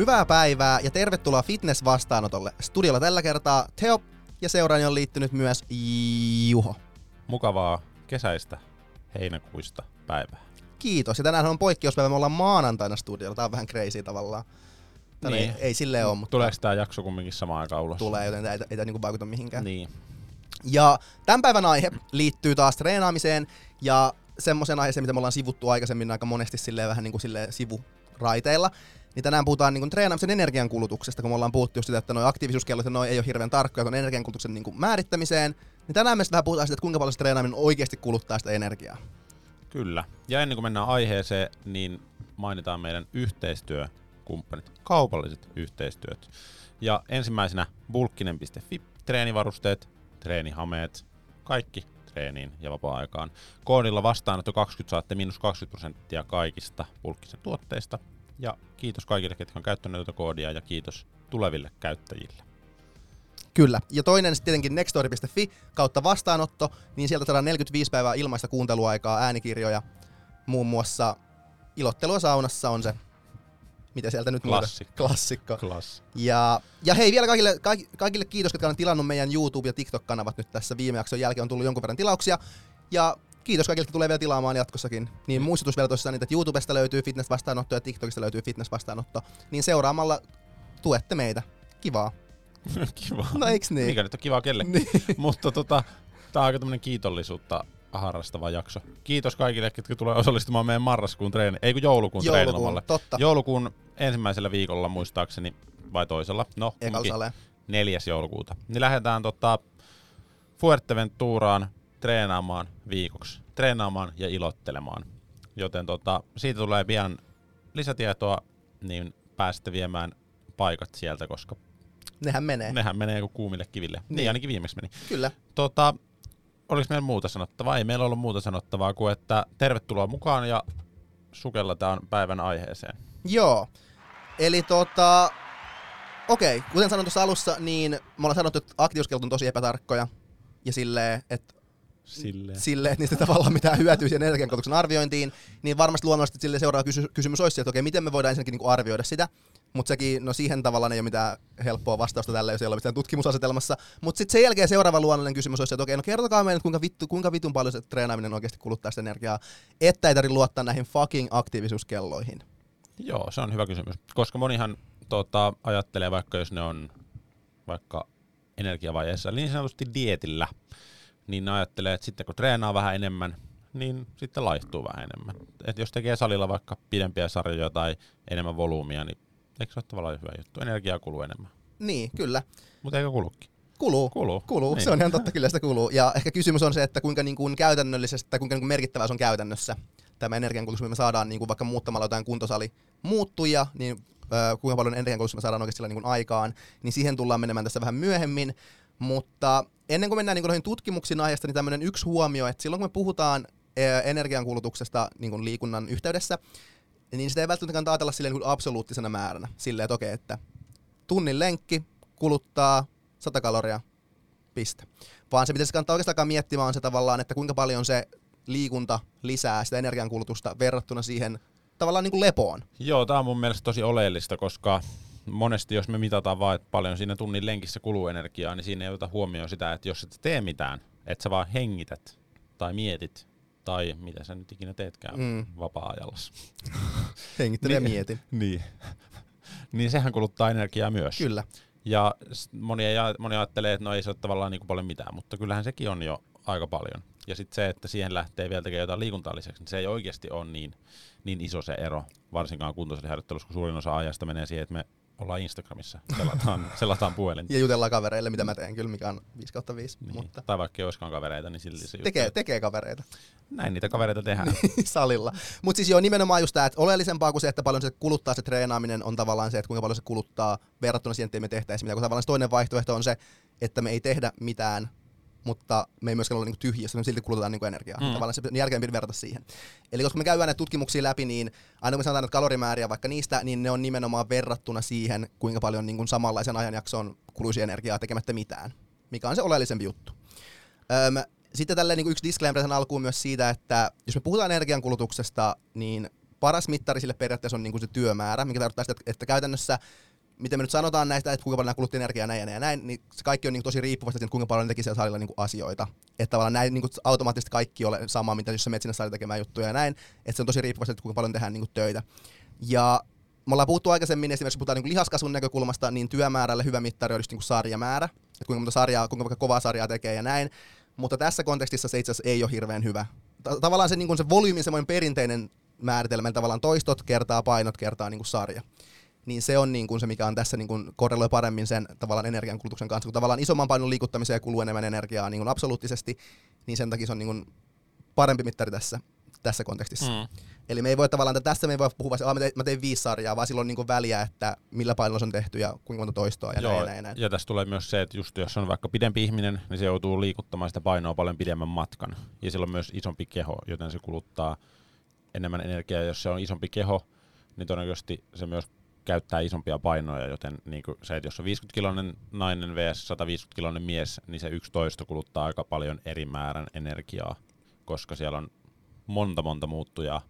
Hyvää päivää ja tervetuloa fitness-vastaanotolle. Studiolla tällä kertaa Teo ja seuraani on liittynyt myös Juho. Mukavaa kesäistä heinäkuista päivää. Kiitos. Ja tänään on poikkeuspäivä, me ollaan maanantaina studiolla. Tää on vähän crazy tavallaan. Tänne Niin. ei, ei silleen ole, mutta Tuleeko tämä jakso kumminkin samaan aikaan ulos? tulee, joten tää ei, ei tää niinku vaikuta mihinkään. Niin. Ja tämän päivän aihe liittyy taas treenaamiseen ja semmoisen aiheeseen, mitä me ollaan sivuttu aikaisemmin aika monesti silleen vähän niin kuin silleen sivuraiteilla. Niin tänään puhutaan niin treenaamisen energiankulutuksesta, kun me ollaan puhuttu sitä, että nuo aktiivisuuskellot ja noi ei ole hirveän tarkkoja tuon energiankulutuksen niin määrittämiseen. Niin tänään me vähän puhutaan siitä, että kuinka paljon se treenaaminen oikeasti kuluttaa sitä energiaa. Kyllä. Ja ennen kuin mennään aiheeseen, niin mainitaan meidän yhteistyökumppanit, kaupalliset yhteistyöt. Ja ensimmäisenä bulkkinen.fi, treenivarusteet, treenihameet, kaikki treeniin ja vapaa-aikaan. Koodilla vastaanotto 20 saatte miinus 20 prosenttia kaikista bulkkisen tuotteista. Ja kiitos kaikille, ketkä on käyttäneet tätä koodia ja kiitos tuleville käyttäjille. Kyllä. Ja toinen sitten tietenkin nextory.fi kautta vastaanotto, niin sieltä saadaan 45 päivää ilmaista kuunteluaikaa, äänikirjoja, muun muassa ilottelua saunassa on se, mitä sieltä nyt muuta? Klassikko. Klassikko. Klass. Ja, ja hei, vielä kaikille, kaikille, kaikille kiitos, jotka on tilannut meidän YouTube- ja TikTok-kanavat nyt tässä viime jakson jälkeen. On tullut jonkun verran tilauksia. Ja kiitos kaikille, jotka tulee vielä tilaamaan jatkossakin. Niin muistutus vielä tosissaan, että YouTubesta löytyy fitness-vastaanotto ja TikTokista löytyy fitness-vastaanotto. Niin seuraamalla tuette meitä. Kivaa. Kiva. No eiks niin? Mikä nyt on kiva kellekin. Niin. Mutta tota, tää on aika tämmönen kiitollisuutta harrastava jakso. Kiitos kaikille, ketkä tulee osallistumaan meidän marraskuun treeni, ei kun joulukuun, Joulukuun, treenilomalle. totta. Joulukuun ensimmäisellä viikolla muistaakseni, vai toisella, no salee. neljäs joulukuuta. Niin lähdetään tota Fuerteventuraan treenaamaan viikoksi. Treenaamaan ja ilottelemaan. Joten tota, siitä tulee pian lisätietoa, niin pääsette viemään paikat sieltä, koska Nehän menee. nehän menee kuin kuumille kiville. Niin, Niin. ainakin viimeksi meni. Kyllä. Tota, oliko meillä muuta sanottavaa? Ei meillä ollut muuta sanottavaa kuin, että tervetuloa mukaan ja sukellataan päivän aiheeseen. Joo. Eli tota... Okei, kuten sanoin tuossa alussa, niin me ollaan sanottu, että aktiivisuuskellot on tosi epätarkkoja. Ja silleen, että Silleen. silleen, että niistä tavallaan mitään hyötyä siihen energiankulutuksen arviointiin, niin varmasti luonnollisesti sille seuraava kysy- kysymys olisi, että okei, miten me voidaan ensinnäkin niinku arvioida sitä, mutta sekin, no siihen tavallaan ei ole mitään helppoa vastausta tälle, jos ei ole mitään tutkimusasetelmassa. Mutta sitten sen jälkeen seuraava luonnollinen kysymys olisi, että okei, no kertokaa meille, kuinka, vittu, kuinka vitun paljon se treenaaminen oikeasti kuluttaa sitä energiaa, että ei tarvitse luottaa näihin fucking aktiivisuuskelloihin. Joo, se on hyvä kysymys. Koska monihan tota, ajattelee, vaikka jos ne on vaikka energiavajeessa, niin sanotusti dietillä, niin ne ajattelee, että sitten kun treenaa vähän enemmän, niin sitten laihtuu vähän enemmän. Et jos tekee salilla vaikka pidempiä sarjoja tai enemmän volyymia, niin eikö se ole tavallaan hyvä juttu? Energiaa kuluu enemmän. Niin, kyllä. Mutta eikö kulukin? Kuluu. Kuluu. Kuluu, Niin. se on ihan totta, kyllä sitä kuluu. Ja ehkä kysymys on se, että kuinka niin kuin käytännöllisesti tai kuinka niin kuin merkittävää se on käytännössä tämä energiankulutus, mitä me saadaan niin kuin vaikka muuttamalla jotain kuntosali muuttuja, niin kuinka paljon energiankulutusta me saadaan oikeasti sillä niin kuin aikaan, niin siihen tullaan menemään tässä vähän myöhemmin. Mutta ennen kuin mennään niin kuin noihin tutkimuksiin aiheesta, niin tämmöinen yksi huomio, että silloin kun me puhutaan ö, energiankulutuksesta niin kuin liikunnan yhteydessä, niin sitä ei välttämättä kannata ajatella silleen niin kuin absoluuttisena määränä. Silleen, että okei, että tunnin lenkki kuluttaa 100 kaloria, piste. Vaan se, mitä se kannattaa oikeastaan miettimään, on se tavallaan, että kuinka paljon se liikunta lisää sitä energiankulutusta verrattuna siihen tavallaan niin kuin lepoon. Joo, tämä on mun mielestä tosi oleellista, koska monesti jos me mitataan vaan, että paljon siinä tunnin lenkissä kuluu energiaa, niin siinä ei ota huomioon sitä, että jos et tee mitään, että sä vaan hengität tai mietit tai mitä sä nyt ikinä teetkään Mm. mm. vapaa-ajalla. Hengittelen ja Niin. mietin. Niin. niin sehän kuluttaa energiaa myös. Kyllä. Ja moni, moni ajattelee, että no ei se ole tavallaan niin kuin paljon mitään, mutta kyllähän sekin on jo aika paljon. Ja sitten se, että siihen lähtee vielä tekemään jotain liikuntaa lisäksi, niin se ei oikeasti ole niin, niin iso se ero, varsinkaan kuntosaliharjoittelussa, kun suurin osa ajasta menee siihen, että me ollaan Instagramissa, selataan, selataan puhelinta. Ja jutellaan kavereille, mitä mä teen kyllä, mikä on 5 kautta 5. Niin. Mutta Tai vaikka ei olisikaan kavereita, niin silti se juttu, tekee, että tekee kavereita näin niitä kavereita tehdään. salilla. Mutta siis joo, nimenomaan just tämä, että oleellisempaa kuin se, että paljon se kuluttaa se treenaaminen, on tavallaan se, että kuinka paljon se kuluttaa verrattuna siihen, että me tehtäisiin mitään. Kun tavallaan se toinen vaihtoehto on se, että me ei tehdä mitään, mutta me ei myöskään ole niinku tyhjiössä, me silti kulutetaan niinku energiaa. Mm. Tavallaan se järkeen pidä verrata siihen. Eli koska me käydään näitä tutkimuksia läpi, niin aina kun me sanotaan näitä kalorimääriä vaikka niistä, niin ne on nimenomaan verrattuna siihen, kuinka paljon niin kuin samanlaisen ajanjakson kuluisi energiaa tekemättä mitään, mikä on se oleellisempi juttu. Öm, sitten tälleen niin yksi disclaimer tähän alkuun myös siitä, että jos me puhutaan energiankulutuksesta, niin paras mittari sille periaatteessa on niin kuin se työmäärä, mikä tarkoittaa sitä, että käytännössä miten me nyt sanotaan näistä, että kuinka paljon nämä kulutti energiaa näin ja näin ja näin, niin se kaikki on niin tosi riippuvasta siitä, kuinka paljon ne teki siellä salilla niin asioita. Että tavallaan näin niin automaattisesti kaikki ole sama, mitä jos sä menet sinne salille tekemään juttuja ja näin, että se on tosi riippuvasta siitä, kuinka paljon tehdään niin töitä. Ja me ollaan puhuttu aikaisemmin, esimerkiksi puhutaan niin lihaskasvun näkökulmasta, niin työmäärälle hyvä mittari olisi niin sarjamäärä, että kuinka monta sarjaa, kuinka vaikka kovaa sarjaa tekee ja näin. Mutta tässä kontekstissa se itse asiassa ei ole hirveän hyvä. Tavallaan se, niin se volyymin semmoinen perinteinen määritelmä, tavallaan toistot kertaa painot kertaa niin sarja niin se on niin kuin se, mikä on tässä niin kuin korreloi paremmin sen tavallaan energiankulutuksen kanssa. Kun tavallaan isomman painon liikuttamiseen kuluu enemmän energiaa niin kuin absoluuttisesti, niin sen takia se on niin kuin parempi mittari tässä, tässä kontekstissa. Mm. Eli me ei voi tavallaan, että tässä me ei voi puhua, että mä tein, mä tein viisi sarjaa, vaan silloin on niin väliä, että millä painolla se on tehty ja kuinka monta toistoa ja Joo, näin, näin, näin. Ja tässä tulee myös se, että just jos on vaikka pidempi ihminen, niin se joutuu liikuttamaan sitä painoa paljon pidemmän matkan. Ja sillä on myös isompi keho, joten se kuluttaa enemmän energiaa. Jos se on isompi keho, niin todennäköisesti se myös käyttää isompia painoja, joten niin kuin se, että jos on 50-kiloinen nainen vs 150-kiloinen mies, niin se 11 kuluttaa aika paljon eri määrän energiaa, koska siellä on monta monta muuttujaa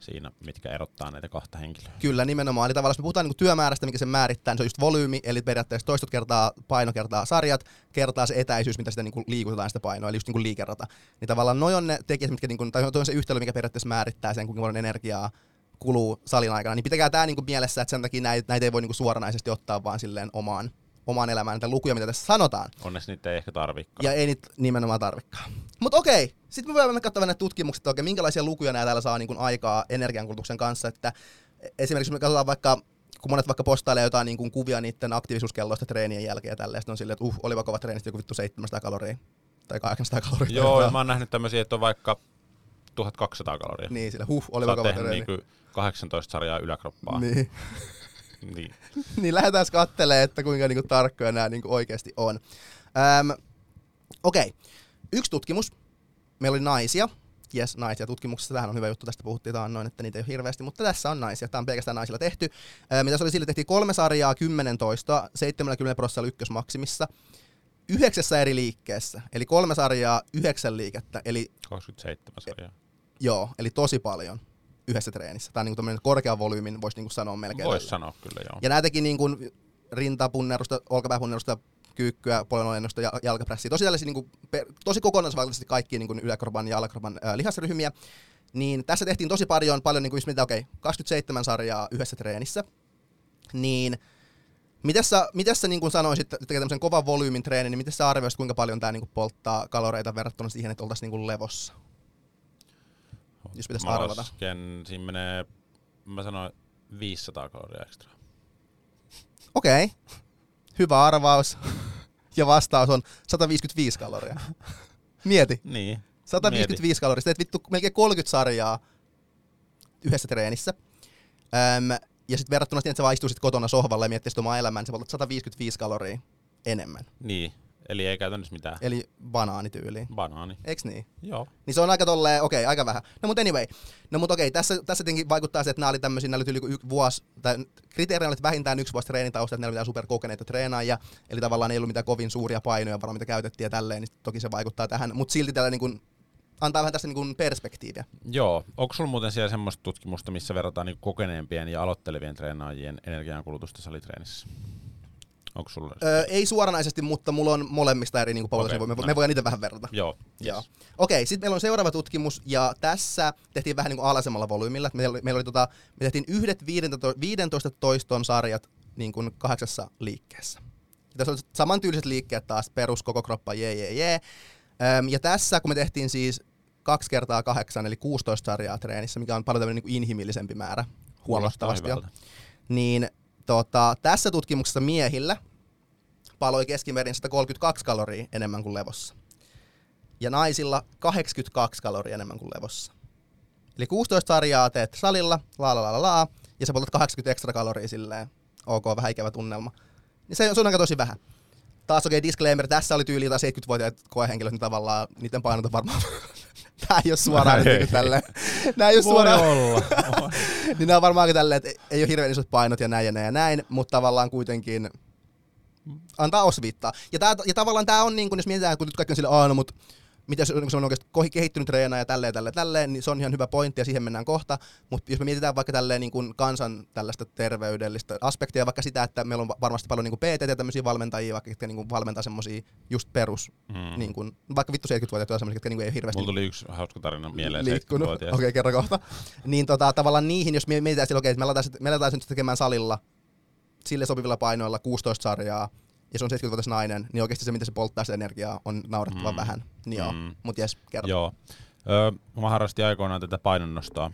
siinä, mitkä erottaa näitä kahta henkilöä. Kyllä, nimenomaan. Eli tavallaan jos me puhutaan niin työmäärästä, mikä se määrittää, niin se on just volyymi, eli periaatteessa toistot kertaa paino kertaa sarjat, kertaa se etäisyys, mitä sitä niin kuin liikutetaan sitä painoa, eli just niin kuin liikerata. Niin tavallaan noin on ne tekijät, mitkä, niin kuin, tai on se yhtälö, mikä periaatteessa määrittää sen, kuinka paljon energiaa kuluu salin aikana, niin pitäkää tämä niinku mielessä, että sen takia näitä, näitä ei voi niinku suoranaisesti ottaa vaan silleen omaan, omaan elämään, näitä lukuja, mitä tässä sanotaan. Onneksi niitä ei ehkä tarvikaan. Ja ei niitä nimenomaan tarvikaan. Mutta okei, sitten me voimme katsoa näitä tutkimukset, että oikein, minkälaisia lukuja nämä täällä saa niinku aikaa energiankulutuksen kanssa, että esimerkiksi me katsotaan vaikka kun monet vaikka postailee jotain niin kuin kuvia niiden aktiivisuuskelloista treenien jälkeen ja tälleen, on silleen, että uh, olipa kova treenit, joku vittu 700 kaloria tai 800 kaloria. Joo, ja mä oon nähnyt tämmöisiä, että on vaikka 1200 kaloria. Niin, sillä huh, olipa kova treeni. Niinku 18 sarjaa yläkroppaa. Niin. niin. niin lähdetään katselemaan, että kuinka niinku tarkkoja nämä niinku oikeasti on. Öm, Okei, okay. yksi tutkimus. Meillä oli naisia. Yes, naisia tutkimuksessa. Tähän on hyvä juttu, tästä puhuttiin noin, että niitä ei ole hirveästi, mutta tässä on naisia. Tämä on pelkästään naisilla tehty. Öö, mitä se oli sille, tehtiin kolme sarjaa, 10 toista, 70 prosenttia ykkösmaksimissa yhdeksässä eri liikkeessä. Eli kolme sarjaa, yhdeksän liikettä. Eli 27 sarjaa. Joo, eli tosi paljon yhdessä treenissä. Tämä on niin korkean volyymin, voisi niin sanoa melkein. Voisi sanoa kyllä, joo. Ja nämä teki niin kuin rintapunnerusta, olkapääpunnerusta, kyykkyä, polenojennusta ja jalkapressiä. Tosi, niin kuin, tosi kokonaisvaltaisesti kaikki niin kuin ja alakropan ää, lihasryhmiä. Niin tässä tehtiin tosi paljon, paljon niin kuin, mitä, okei, okay, 27 sarjaa yhdessä treenissä. Niin Miten sä, miten sä niin sanoisit, että tekee tämmöisen kovan volyymin treenin, niin miten sä arvioisit, kuinka paljon tämä niin polttaa kaloreita verrattuna siihen, että oltaisiin niin levossa? Jos pitäisi mä arvata. Lasken, siinä menee, mä sanoin 500 kaloria ekstra. Okei, okay. hyvä arvaus. ja vastaus on 155 kaloria. Mieti. Niin. 155 Mieti. kaloria. Teet vittu melkein 30 sarjaa yhdessä treenissä. Öm, ja sitten verrattuna siihen, että sä vaan istuisit kotona sohvalla ja miettisit omaa elämää, niin sä 155 kaloria enemmän. Niin. Eli ei käytännössä mitään. Eli banaanityyli. Banaani. Eiks niin? Joo. Niin se on aika tolleen, okei, okay, aika vähän. No mutta anyway. No mutta okei, okay, tässä, tässä tietenkin vaikuttaa se, että nämä oli tämmöisiä, nämä oli yli yksi vuosi, tai kriteerinä oli vähintään yksi vuosi treenitausta, että ne oli mitään superkokeneita treenaajia, eli tavallaan ei ollut mitään kovin suuria painoja varmaan, mitä käytettiin ja tälleen, niin toki se vaikuttaa tähän, mutta silti tällä niin kuin, antaa vähän tässä niin kuin perspektiiviä. Joo. Onko sulla muuten siellä semmoista tutkimusta, missä verrataan niin kokeneempien ja aloittelevien treenaajien energiankulutusta salitreenissä? Onko sulla? Öö, ei suoranaisesti, mutta mulla on molemmista eri niin okay, me, no. me voidaan niitä vähän verrata. Joo. Yes. Joo. Okei, okay, sitten meillä on seuraava tutkimus, ja tässä tehtiin vähän niin kuin alasemmalla volyymilla. Meillä oli, meillä oli tota, me tehtiin yhdet 15, 15 toiston sarjat niin kuin kahdeksassa liikkeessä. Ja tässä oli samantyyliset liikkeet taas, perus, koko kroppa, jee, jee, jee. Öm, ja tässä, kun me tehtiin siis kaksi kertaa kahdeksan, eli 16 sarjaa treenissä, mikä on paljon tämmöinen niin inhimillisempi määrä huomattavasti. Niin tota, tässä tutkimuksessa miehillä paloi keskimäärin 132 kaloria enemmän kuin levossa. Ja naisilla 82 kaloria enemmän kuin levossa. Eli 16 sarjaa teet salilla, la la la la, ja sä poltat 80 ekstra kaloria silleen, ok, vähän ikävä tunnelma. Niin se, se on aika tosi vähän. Taas okei, okay, disclaimer, tässä oli tyyli jotain 70-vuotiaat koehenkilöt, niin tavallaan niiden painot on varmaan Tää ei ole suoraan niin kuin tälleen. Nää ei ole suoraan. olla. niin nämä on varmaan tälleen, että ei ole hirveän isot painot ja näin ja näin ja näin, mutta tavallaan kuitenkin antaa osviittaa. Ja, tää, ja tavallaan tämä on niin kuin, jos mietitään, kun nyt kaikki on sille, aina, mutta mitä se on, se on oikeasti kohi- kehittynyt treenaaja ja tälleen, tälleen, tälleen, niin se on ihan hyvä pointti ja siihen mennään kohta. Mutta jos me mietitään vaikka tälleen niin kuin kansan tällaista terveydellistä aspektia, vaikka sitä, että meillä on va- varmasti paljon niin PT ja tämmöisiä valmentajia, vaikka jotka niin kuin valmentaa semmoisia just perus, Mm. niin kuin, vaikka vittu 70-vuotiaat on semmoisia, jotka niin kuin ei hirveästi Mulla tuli yksi hauska tarina mieleen liikkunut. 70-vuotiaasta. Okei, okay, kerro kohta. niin tota, tavallaan niihin, jos me mietitään sillä, okei, okay, me aletaan, me aletaan nyt tekemään salilla sille sopivilla painoilla 16 sarjaa, ja se on 70-vuotias nainen, niin oikeasti se, mitä se polttaa sitä energiaa, on naurettavan Mm. vähän. Niin joo, Mm. mut jes, kerro. Joo. Öö, mä harrastin aikoinaan tätä painonnostoa.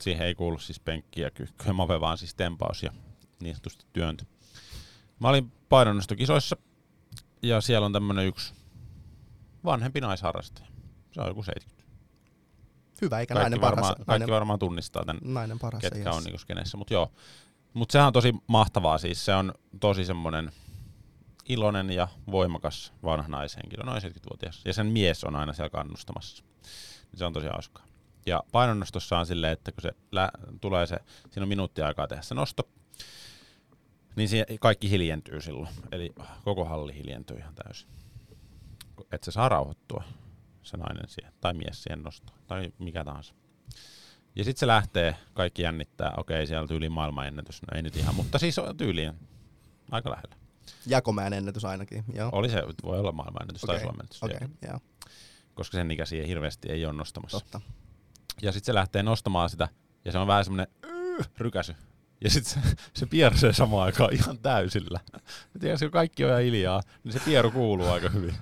Siihen ei kuulu siis penkki ja kyykky, mave, vaan siis tempaus ja niin sanotusti työntö. Mä olin painonnostokisoissa ja siellä on tämmönen yksi vanhempi naisharrastaja. Se on joku 70. Hyvä, eikä Kaikki, nainen varmaan, parhaassa. kaikki Nainen, varmaan tunnistaa tämän, nainen parhaassa ketkä on iässä. niinku skenessä, mutta joo. Mutta sehän on tosi mahtavaa siis. Se on tosi semmonen iloinen ja voimakas vanha naishenkilö, noin 70-vuotias. Ja sen mies on aina siellä kannustamassa. Se on tosi hauskaa. Ja painonnostossa on silleen, että kun se lä- tulee se, siinä on minuutti aikaa tehdä se nosto, niin siihen kaikki hiljentyy silloin. Eli koko halli hiljentyy ihan täysin. Että se saa rauhoittua, se nainen siihen, tai mies siihen nostoon, tai mikä tahansa. Ja sitten se lähtee, kaikki jännittää, okei, siellä on tyyliin maailmanennätys, no ei nyt ihan, mutta siis on tyyliin aika lähellä. Jakomäen ennätys ainakin, joo. Oli se, voi olla maailmanennätys tai Okei, Suomen ennätys, okay. joo, koska sen ikäisiä hirveästi ei ole nostamassa. totta. Ja sitten se lähtee nostamaan sitä, ja se on vähän semmoinen rykäsy. Ja sitten se, se piersee samaan aikaan ihan täysillä. Ja tiedätkö, kun kaikki on ihan hiljaa, niin se pieru kuuluu aika hyvin.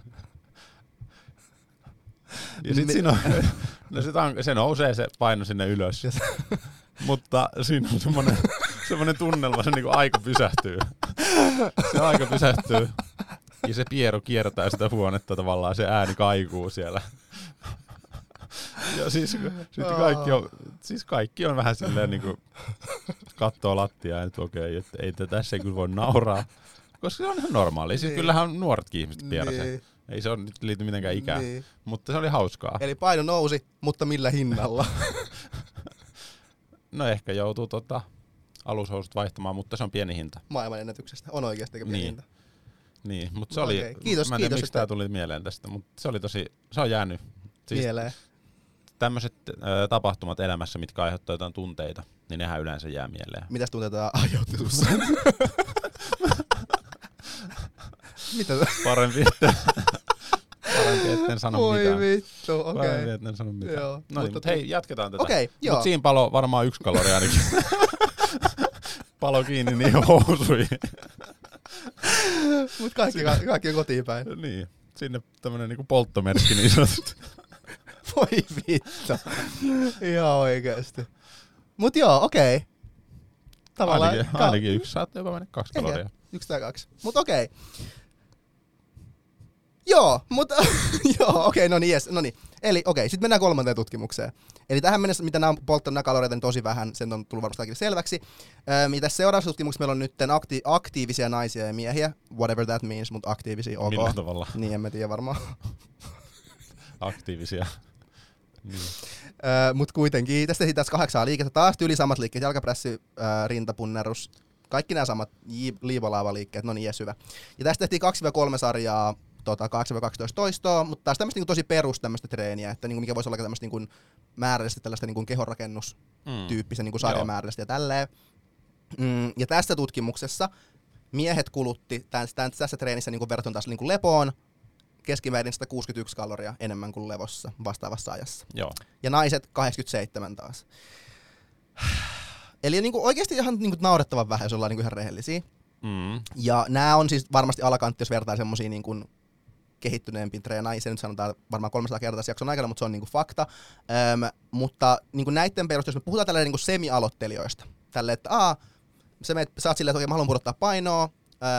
Ja sitten siinä on, no se, tank, se nousee se paino sinne ylös. Mutta siinä on semmoinen, semmoinen tunnelma, se niinku aika pysähtyy. Se aika pysähtyy. Ja se pieru kiertää sitä huonetta tavallaan, se ääni kaikuu siellä. Ja siis, sitten kaikki on, siis kaikki on vähän silleen niinku kattoo lattiaa, että okei, että ei tässä ei kyllä voi nauraa. Koska se on ihan normaali. Siis Niin. kyllähän nuoretkin ihmiset pieräsee. Niin, Ei se on nyt liity mitenkään ikään. niin. Mutta se oli hauskaa. Eli paino nousi, mutta millä hinnalla? No ehkä joutuu tota, alushousut vaihtamaan, mutta se on pieni hinta. Maailman ennätyksestä. On oikeasti pieni Niin. hinta. Niin, mutta se No oli, okei. Kiitos- mä en tiedä kiitos, miksi että- tämä tuli mieleen tästä, mutta se oli tosi, se on jäänyt. Siis Mieleen. tämmöiset äh, tapahtumat elämässä, mitkä aiheuttaa jotain tunteita, niin nehän yleensä jää mieleen. Mitäs tunteita aiheutti? Mitä? Parempi, että, parempi etten sano Voi mitään. vittu, okei. Parempi, etten sano mitään. Joo, no niin, mutta hei, jatketaan tätä. Okei, joo. Mutta siinä palo varmaan yksi kalori ainakin. palo kiinni niihin housuihin. Mut kaikki, kaikki on kotiin päin. niin, sinne tämmönen niinku polttomerkki niin sanotusti. Voi vittu. Ihan oikeesti. Mut joo, okei. Tavallaan... Ainakin, ka- ainakin yksi, saattaa jopa mennä kaksi kaloria. Yksi tai kaksi. Mut okei. Joo, mutta joo, okei, no niin, yes, no niin. Eli okei, sitten mennään kolmanteen tutkimukseen. Eli tähän mennessä, mitä nämä on polttanut nämä kaloreita, niin tosi vähän, sen on tullut varmasti kaikille selväksi. Öö, mitä seuraavassa tutkimuksessa meillä on nyt akti- aktiivisia naisia ja miehiä, whatever that means, mutta aktiivisia, ok. Millä tavalla Niin, en mä tiedä varmaan. aktiivisia. Niin. Öö, mutta kuitenkin, tästä tässä kahdeksaa liikettä, taas yli samat liikkeet, jalkapressi, öö, rintapunnerus, kaikki nämä samat j- liivolaava-liikkeet, no niin, jes, hyvä. Ja tästä tehtiin 2-3 sarjaa, tota, 8-12 toistoa, mutta taas tämmöistä niinku tosi perus tämmöistä treeniä, että niinku, mikä voisi olla tämmöistä niinku määrällisesti tällaista niinku kehonrakennustyyppistä Mm. niinku sarjamäärällisesti ja tälleen. Mm, ja tässä tutkimuksessa miehet kulutti tämän, tämän, tässä treenissä niinku verrattuna taas niinku lepoon keskimäärin 161 kaloria enemmän kuin levossa vastaavassa ajassa Joo. ja naiset 87 taas. Eli niinku oikeasti ihan niinku naurettavan vähän, jos ollaan niinku ihan rehellisiä. Mm. Ja nämä on siis varmasti alakantti, jos vertaa semmosia niinku kehittyneempiin treenaajiin. Se nyt sanotaan varmaan 300 kertaa tässä jakson aikana, mutta se on niinku fakta. Öm, mutta niinku näiden perusteella, jos me puhutaan tällä niinku semi-aloittelijoista, tälle, että aa, sä, meet, sä oot silleen, että mä haluan pudottaa painoa,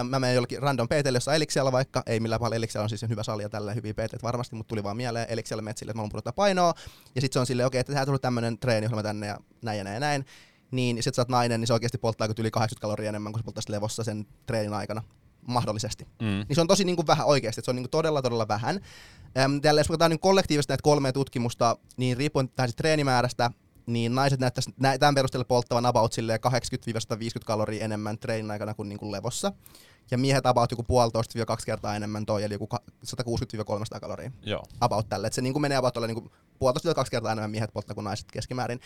mä menen jollekin random PT, jossa Elixialla vaikka, ei millään paljon, Elixialla on siis hyvä sali ja tällä hyviä PT varmasti, mutta tuli vaan mieleen, Elixialla menet silleen, että mä haluan pudottaa painoa, ja sitten se on silleen, okei, että tehdään tullut tämmönen treeniohjelma tänne ja näin ja näin ja näin, niin sit sä oot nainen, niin se oikeasti polttaa yli 80 kaloria enemmän kuin se polttaisi levossa sen treenin aikana, mahdollisesti. Mm. Niin se on tosi niin kuin vähän oikeasti, että se on niin kuin todella todella vähän. Äm, tällä jos katsotaan niin kollektiivisesti näitä kolmea tutkimusta, niin riippuen tähän treenimäärästä, niin naiset näyttäisi nä- tämän perusteella polttavan about 80-150 kaloria enemmän treenin aikana kuin, niin kuin levossa. Ja miehet about joku puolitoista kaksi kertaa enemmän toi, eli joku 160-300 kaloria. Joo. About tälle. Et se niin kuin menee about tolle, niin puolitoista kaksi kertaa enemmän miehet polttaa kuin naiset keskimäärin.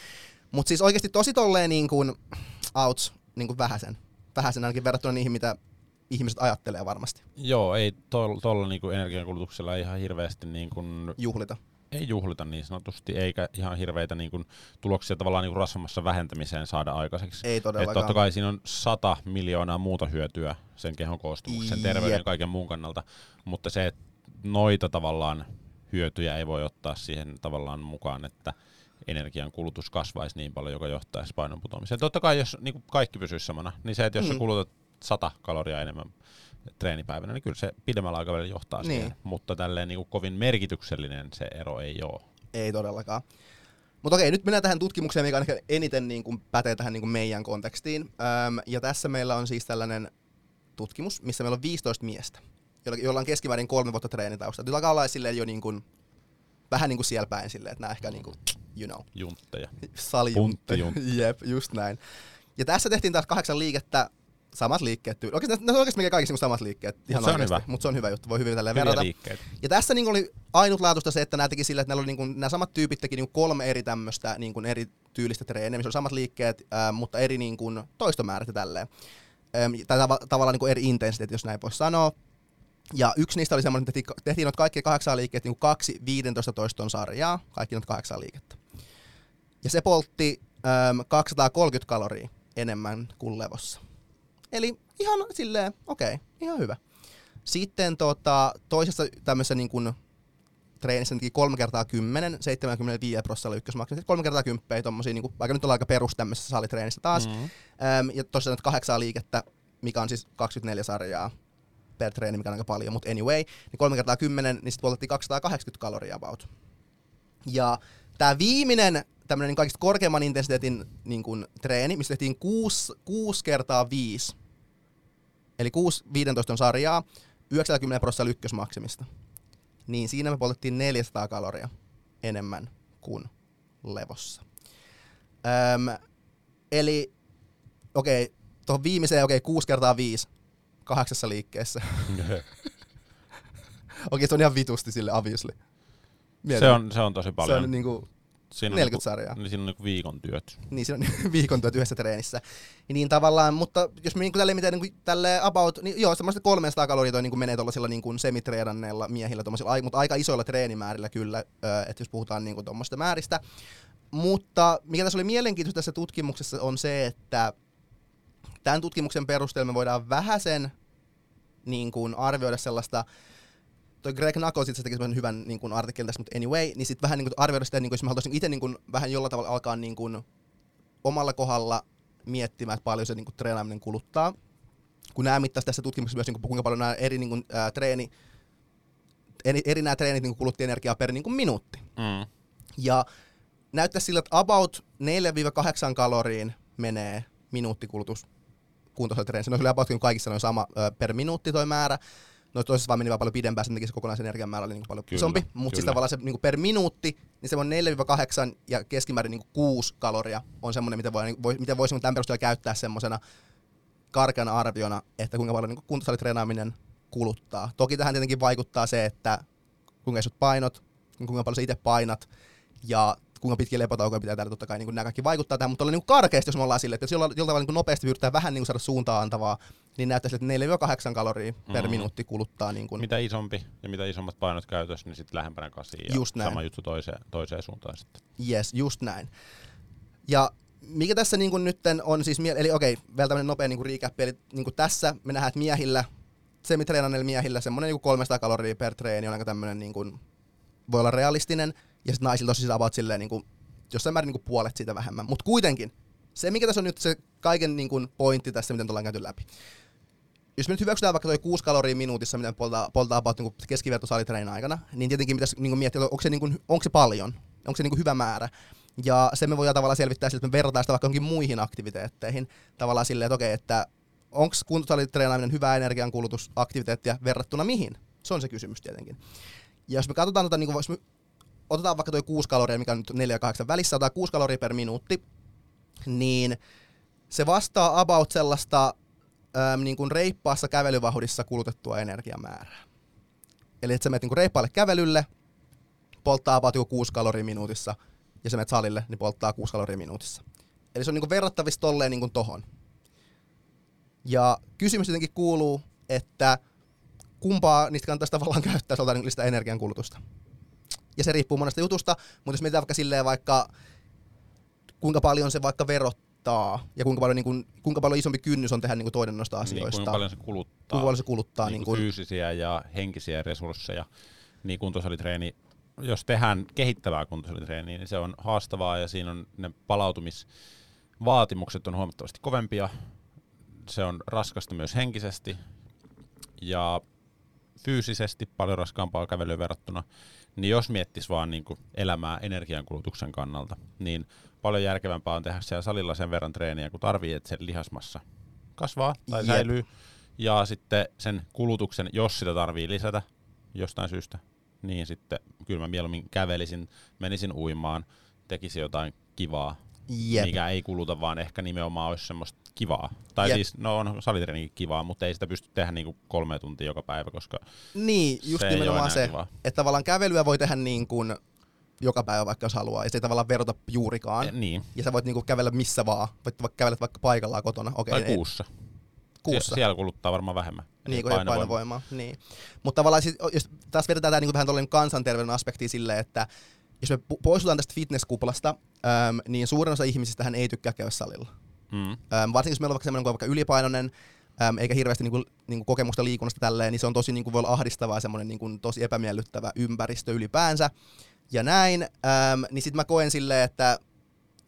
Mutta siis oikeasti tosi tolleen niin kuin, outs, niin kuin vähäsen. Vähäsen ainakin verrattuna niihin, mitä ihmiset ajattelee varmasti. Joo, ei tuolla tol, niinku energiankulutuksella ihan hirveästi niinku, Juhlita. ei juhlita niin sanotusti, eikä ihan hirveitä niinku, tuloksia tavallaan niinku rasvamassa vähentämiseen saada aikaiseksi. Ei Et todellakaan. totta kai siinä on sata miljoonaa muuta hyötyä sen kehon koostumuksen, Jep. terveyden ja kaiken muun kannalta, mutta se, että noita tavallaan hyötyjä ei voi ottaa siihen tavallaan mukaan, että energian kulutus kasvaisi niin paljon, joka johtaisi painon putoamiseen. Totta kai jos niin kaikki pysyisi samana, niin se, että jos mm. sä kulutat 100 kaloria enemmän treenipäivänä, niin kyllä se pidemmällä aikavälillä johtaa Niin. siihen. Mutta tälleen niin kuin kovin merkityksellinen se ero ei ole. Ei todellakaan. Mutta okei, nyt mennään tähän tutkimukseen, mikä ehkä eniten niin kuin pätee tähän niin kuin meidän kontekstiin. Öm, ja tässä meillä on siis tällainen tutkimus, missä meillä on 15 miestä, joilla, on keskimäärin kolme vuotta treenitausta. Nyt alkaa olla silleen jo niin kuin, vähän niin kuin siellä päin silleen, että nämä ehkä niin kuin, you know, Juntteja. salijuntte. Punttijuntte. Jep, just näin. Ja tässä tehtiin taas kahdeksan liikettä, samat liikkeet. tyyli. Oikeastaan, ne on oikeasti melkein kaikissa niin samat liikkeet. Ihan se on oikeasti. hyvä. Mutta se on hyvä juttu, voi hyvin tälleen verrata. liikkeitä. Ja tässä niin oli ainutlaatuista se, että nämä teki sillä, että oli niin nämä samat tyypit teki niin kolme eri tämmöistä niin eri tyylistä treeniä, missä oli samat liikkeet, ää, mutta eri niin kuin toistomäärät ja tälleen. Äm, tai tav- tavallaan niin kuin eri intensiteet, jos näin voisi sanoa. Ja yksi niistä oli semmoinen, että tehtiin, tehtiin noita kaikki kahdeksan liikkeet niin kuin kaksi 15 toiston sarjaa, kaikki noita kahdeksan liikettä. Ja se poltti äm, 230 kaloria enemmän kuin levossa. Eli ihan silleen, okei, okay, ihan hyvä. Sitten tota, toisessa tämmöisessä niin kuin treenissä teki kolme kertaa 10, 75 prosentilla ykkösmaksimi, sitten kolme kertaa kymppejä, tommosia, niin kuin, vaikka nyt ollaan aika perus tämmöisessä salitreenissä taas. Mm. Mm. Äm, ja tosiaan nyt kahdeksaa liikettä, mikä on siis 24 sarjaa per treeni, mikä on aika paljon, mutta anyway, niin kolme kertaa 10, niin sitten poltettiin 280 kaloria about. Ja tämä viimeinen tämmöinen niin kaikista korkeamman intensiteetin niin kuin, treeni, missä tehtiin 6, 6 kertaa 5, eli 6 15 sarjaa, 90 prosenttia ykkösmaksimista, niin siinä me poltettiin 400 kaloria enemmän kuin levossa. Öm, eli okei, okay, tuohon viimeiseen okei, okay, 6 kertaa 5 kahdeksassa liikkeessä. Okei, se on ihan vitusti sille obviously. se, on, se on tosi se paljon. on niinku, siinä on 40 niinku, sarjaa. Niin siinä on niinku viikon työt. Niin siinä on viikon työt yhdessä treenissä. Niin tavallaan, mutta jos me niinku tälle miten niinku tälle about, niin joo, semmoista 300 kaloria toi niinku menee tuollaisilla niinku semitreenanneilla miehillä tommosilla, mutta aika isoilla treenimäärillä kyllä, että jos puhutaan niinku tuommoista määristä. Mutta mikä tässä oli mielenkiintoista tässä tutkimuksessa on se, että tämän tutkimuksen perusteella me voidaan vähäsen niin kuin arvioida sellaista, toi Greg Knuckles itse teki semmoisen hyvän niin kuin artikkelin tässä, mutta anyway, niin sitten vähän niin kuin arvioida sitä, niin kuin, jos mä haluaisin itse niin kuin, vähän jollain tavalla alkaa niin kuin, omalla kohdalla miettimään, että paljon se niin kuin, treenaaminen kuluttaa. Kun nämä mittaisi tässä tutkimuksessa myös, niin kuin, kuinka paljon nämä eri niin kuin, ää, treeni, eri, eri nämä treenit niin kuin, kulutti energiaa per niin kuin, minuutti. Mm. Ja näyttäisi sillä, että about 4-8 kaloriin menee minuuttikulutus kuntoisella treenissä. No kyllä about kaikissa noin sama ö, per minuutti toi määrä. No toisessa vaan meni vaan paljon pidempään, sen takia se kokonaisen energian määrä oli niin paljon Kyllä, isompi. Mutta siis tavallaan se niin per minuutti, niin se on 4-8 ja keskimäärin niin 6 kaloria on semmoinen, mitä, voi, voi, mitä voisi tämän perusteella käyttää semmoisena karkeana arviona, että kuinka paljon niin kuntosalitreenaaminen kuluttaa. Toki tähän tietenkin vaikuttaa se, että kuinka isot painot, kuinka paljon sä itse painat ja kuinka pitkiä lepotaukoja pitää tehdä, totta kai niin nämä kaikki vaikuttaa tähän, mutta niin karkeasti, jos me ollaan silleen, että jos jollain, jollain tavalla niin nopeasti yrittää vähän niin saada suuntaa antavaa, niin näyttäisi, että 4-8 kaloria per Mhm. minuutti kuluttaa. Niin kuin, Mitä isompi ja mitä isommat painot käytössä, niin sitten lähempänä kasiin ja Just näin. sama juttu toiseen, toiseen suuntaan sitten. Yes, just näin. Ja mikä tässä niin kuin nytten on siis, mie- eli okei, vielä tämmöinen nopea niin kuin recap, eli niin kuin tässä me nähdään, että miehillä, semitreenanneilla miehillä semmoinen niin kuin 300 kaloria per treeni on aika tämmöinen niin kuin, voi olla realistinen, ja sitten naisilla tosiaan about silleen niin kuin, jossain määrin niin kuin puolet siitä vähemmän. Mutta kuitenkin, se mikä tässä on nyt se kaiken niin kuin pointti tässä, miten ollaan käyty läpi. Jos me nyt hyväksytään vaikka toi 6 kaloria minuutissa, mitä poltaa, poltaa niin keskiverto aikana, niin tietenkin pitäisi niin kuin miettiä, onko se, niin kuin, onko se paljon, onko se niin kuin hyvä määrä. Ja se me voidaan tavallaan selvittää sillä, että me verrataan sitä vaikka johonkin muihin aktiviteetteihin. Tavallaan silleen, että okei, että onko kuntosalitreenaaminen hyvä energiankulutusaktiviteettia verrattuna mihin? Se on se kysymys tietenkin. Ja jos me katsotaan, tota, niin kuin, jos me otetaan vaikka toi 6 kaloria, mikä on nyt 4 ja 8 välissä, otetaan 6 kaloria per minuutti, niin se vastaa about sellaista äm, niin kuin reippaassa kävelyvauhdissa kulutettua energiamäärää. Eli että sä menet niin reippaalle kävelylle, polttaa about joku 6 kaloria minuutissa, ja sä menet salille, niin polttaa 6 kaloria minuutissa. Eli se on niin kuin verrattavissa tolleen niin kuin tohon. Ja kysymys jotenkin kuuluu, että kumpaa niistä kannattaisi tavallaan käyttää, jos niin sitä energiankulutusta. Ja se riippuu monesta jutusta, mutta jos mietitään vaikka silleen vaikka, kuinka paljon se vaikka verottaa ja kuinka paljon, niin kuin, kuinka paljon isompi kynnys on tehdä niin kuin toinen noista asioista. Niin, kuinka paljon se kuluttaa, kuinka paljon se kuluttaa niin niin kuin fyysisiä ja henkisiä resursseja. Niin kuntosalitreeni, jos tehdään kehittävää kuntosalitreeniä, niin se on haastavaa ja siinä on ne palautumisvaatimukset on huomattavasti kovempia. Se on raskasta myös henkisesti ja fyysisesti paljon raskaampaa kävelyyn verrattuna, niin jos miettis vaan niin kuin elämää energiankulutuksen kannalta, niin paljon järkevämpää on tehdä siellä salilla sen verran treeniä, kun tarvii, että sen lihasmassa kasvaa tai Jep. säilyy. Ja sitten sen kulutuksen, jos sitä tarvii lisätä jostain syystä, niin sitten kyllä mä mieluummin kävelisin, menisin uimaan, tekisin jotain kivaa, jep. mikä ei kuluta, vaan ehkä nimenomaan olisi semmoista kivaa. Tai Jep. siis, no on salitreenikin kivaa, mutta ei sitä pysty tehdä niinku kolme tuntia joka päivä, koska Niin, just se nimenomaan se, kivaa. että tavallaan kävelyä voi tehdä niin kuin joka päivä vaikka jos haluaa, ja se ei tavallaan verota juurikaan. Eh, Niin, Ja sä voit niinku kävellä missä vaan, voit vaikka kävellä vaikka paikallaan kotona. Okei, tai ei- kuussa. kuussa. Sie- siellä kuluttaa varmaan vähemmän. Niin, kun Painovoima. painovoimaa. Niin. Mutta tavallaan sit, jos taas vedetään tämä niinku vähän tuollainen kansanterveyden aspekti silleen, että jos me poistutaan tästä fitnesskuplasta, äm, niin suurin osa ihmisistä ei tykkää käydä salilla. Mm. Äm, varsinkin jos meillä on vaikka kuin vaikka ylipainoinen, äm, eikä hirveästi niinku, niinku kokemusta liikunnasta tälleen, niin se on tosi niinku, voi olla ahdistavaa ja semmoinen niinku, tosi epämiellyttävä ympäristö ylipäänsä. Ja näin, äm, niin sitten mä koen silleen, että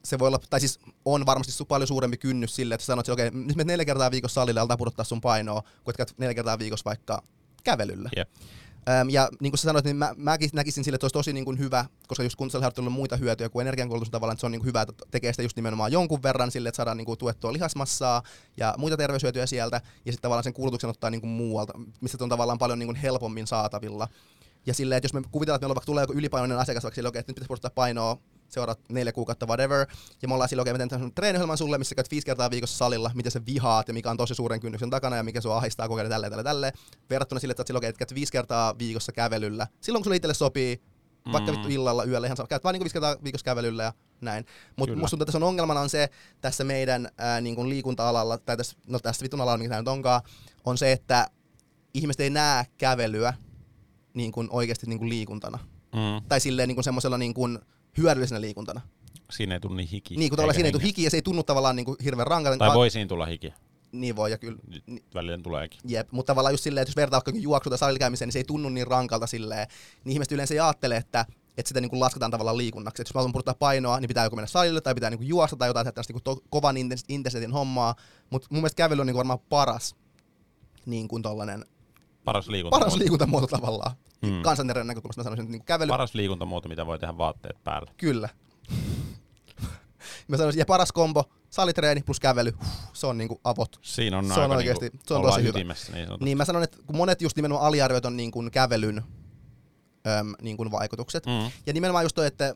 se voi olla, tai siis on varmasti su- paljon suurempi kynnys sille, että sä sanot, että okei, nyt menet neljä kertaa viikossa salille aletaan pudottaa sun painoa, kun et käyt neljä kertaa viikossa vaikka kävelyllä. Jep. Öm, ja niin kuin sä sanoit, niin mä, mäkin näkisin sille, että olisi tosi niin kuin hyvä, koska just kuntosalliharjoittelulla on muita hyötyjä kuin energiankulutus tavallaan, että se on niin kuin hyvä, että tekee sitä just nimenomaan jonkun verran sille, että saadaan niin kuin tuettua lihasmassaa ja muita terveyshyötyjä sieltä, ja sitten tavallaan sen kulutuksen ottaa niin kuin muualta, mistä on tavallaan paljon niin kuin helpommin saatavilla. Ja silleen, että jos me kuvitellaan, että meillä vaikka tulee joku ylipainoinen asiakas vaikka sille, että nyt pitäisi pudottaa painoa seuraat neljä kuukautta, whatever, ja me ollaan silleen, okei, mä teen tämmöisen treeniohjelman sulle, missä käyt viisi kertaa viikossa salilla, mitä sä vihaat ja mikä on tosi suuren kynnyksen takana ja mikä sua ahistaa kokeilla tälle, tälle, tälle, verrattuna sille, että sä okei, että käyt viisi kertaa viikossa kävelyllä, silloin kun sulle itselle sopii, vaikka Mm. vittu illalla, yöllä, ihan sama, käyt vaan niin viisi kertaa viikossa kävelyllä ja näin. Mutta musta tuntuu, että on ongelmana on se tässä meidän ää, niin kuin liikunta-alalla, tai tässä, no tässä vitun alalla, mikä tämä nyt onkaan, on se, että ihmiset ei näe kävelyä niin kuin oikeasti niin kuin liikuntana. Mm. Tai silleen niin kuin semmoisella niin kuin hyödyllisenä liikuntana. Siinä ei tule niin hiki. Niin, kun tavallaan eikä siinä ei tule hiki ja se ei tunnu tavallaan niin kuin hirveän rankalta. Tai voi siinä tulla hiki. Niin voi, ja kyllä. Välillä tuleekin. Jep, mutta tavallaan just silleen, että jos vertaa vaikka juoksu tai salilla käymiseen, niin se ei tunnu niin rankalta silleen. Niin ihmiset yleensä ei ajattele, että, että sitä niin kuin lasketaan tavallaan liikunnaksi. Et jos mä haluan pudottaa painoa, niin pitää joko mennä salille tai pitää niin kuin juosta tai jotain tällaista niin kuin kovan intens- intensiteetin hommaa. Mutta mun mielestä kävely on niin kuin varmaan paras niin kuin tollanen, Paras liikunta. paras liikuntamuoto tavallaan. Mm. Mm. Kansanterveyden näkökulmasta mä sanoisin, että niin kävely, Paras liikuntamuoto, mitä voi tehdä vaatteet päällä. kyllä. mä sanoisin, ja paras kombo, salitreeni plus kävely, se on niin kuin avot. Siinä on, Se on aika oikeesti- niinku, se on tosi hyvä. ytimessä, niin sanotusti. Niin mä sanon, että kun monet just nimenomaan aliarvioit on niin kuin kävelyn äm, niin kuin vaikutukset. Mm. Ja nimenomaan just toi, että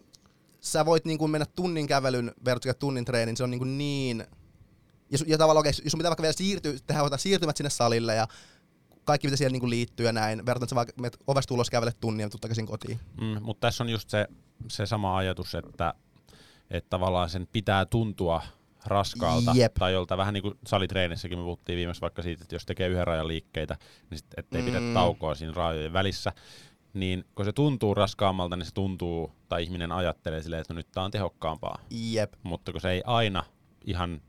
sä voit niin kuin mennä tunnin kävelyn verrattuna tunnin treenin, se on niin, kuin niin ja, ja tavallaan okei, jos sun pitää vaikka vielä siirtyä, tehdä siirtymät sinne salille ja kaikki mitä siellä niin kuin liittyy ja näin, verrattuna että sä vaikka menet ovesta ulos kävelet tunnin ja tuut takaisin kotiin. Mm, mutta tässä on just se, se sama ajatus, että, että tavallaan sen pitää tuntua raskaalta Jep. tai jolta vähän niin kuin salitreinissäkin me puhuttiin viimeksi vaikka siitä, että jos tekee yhden rajan liikkeitä, niin sit, ettei mm. pidä taukoa siinä rajojen välissä, niin kun se tuntuu raskaammalta, niin se tuntuu, tai ihminen ajattelee silleen, että no nyt tää on tehokkaampaa. Jep. Mutta kun se ei aina ihan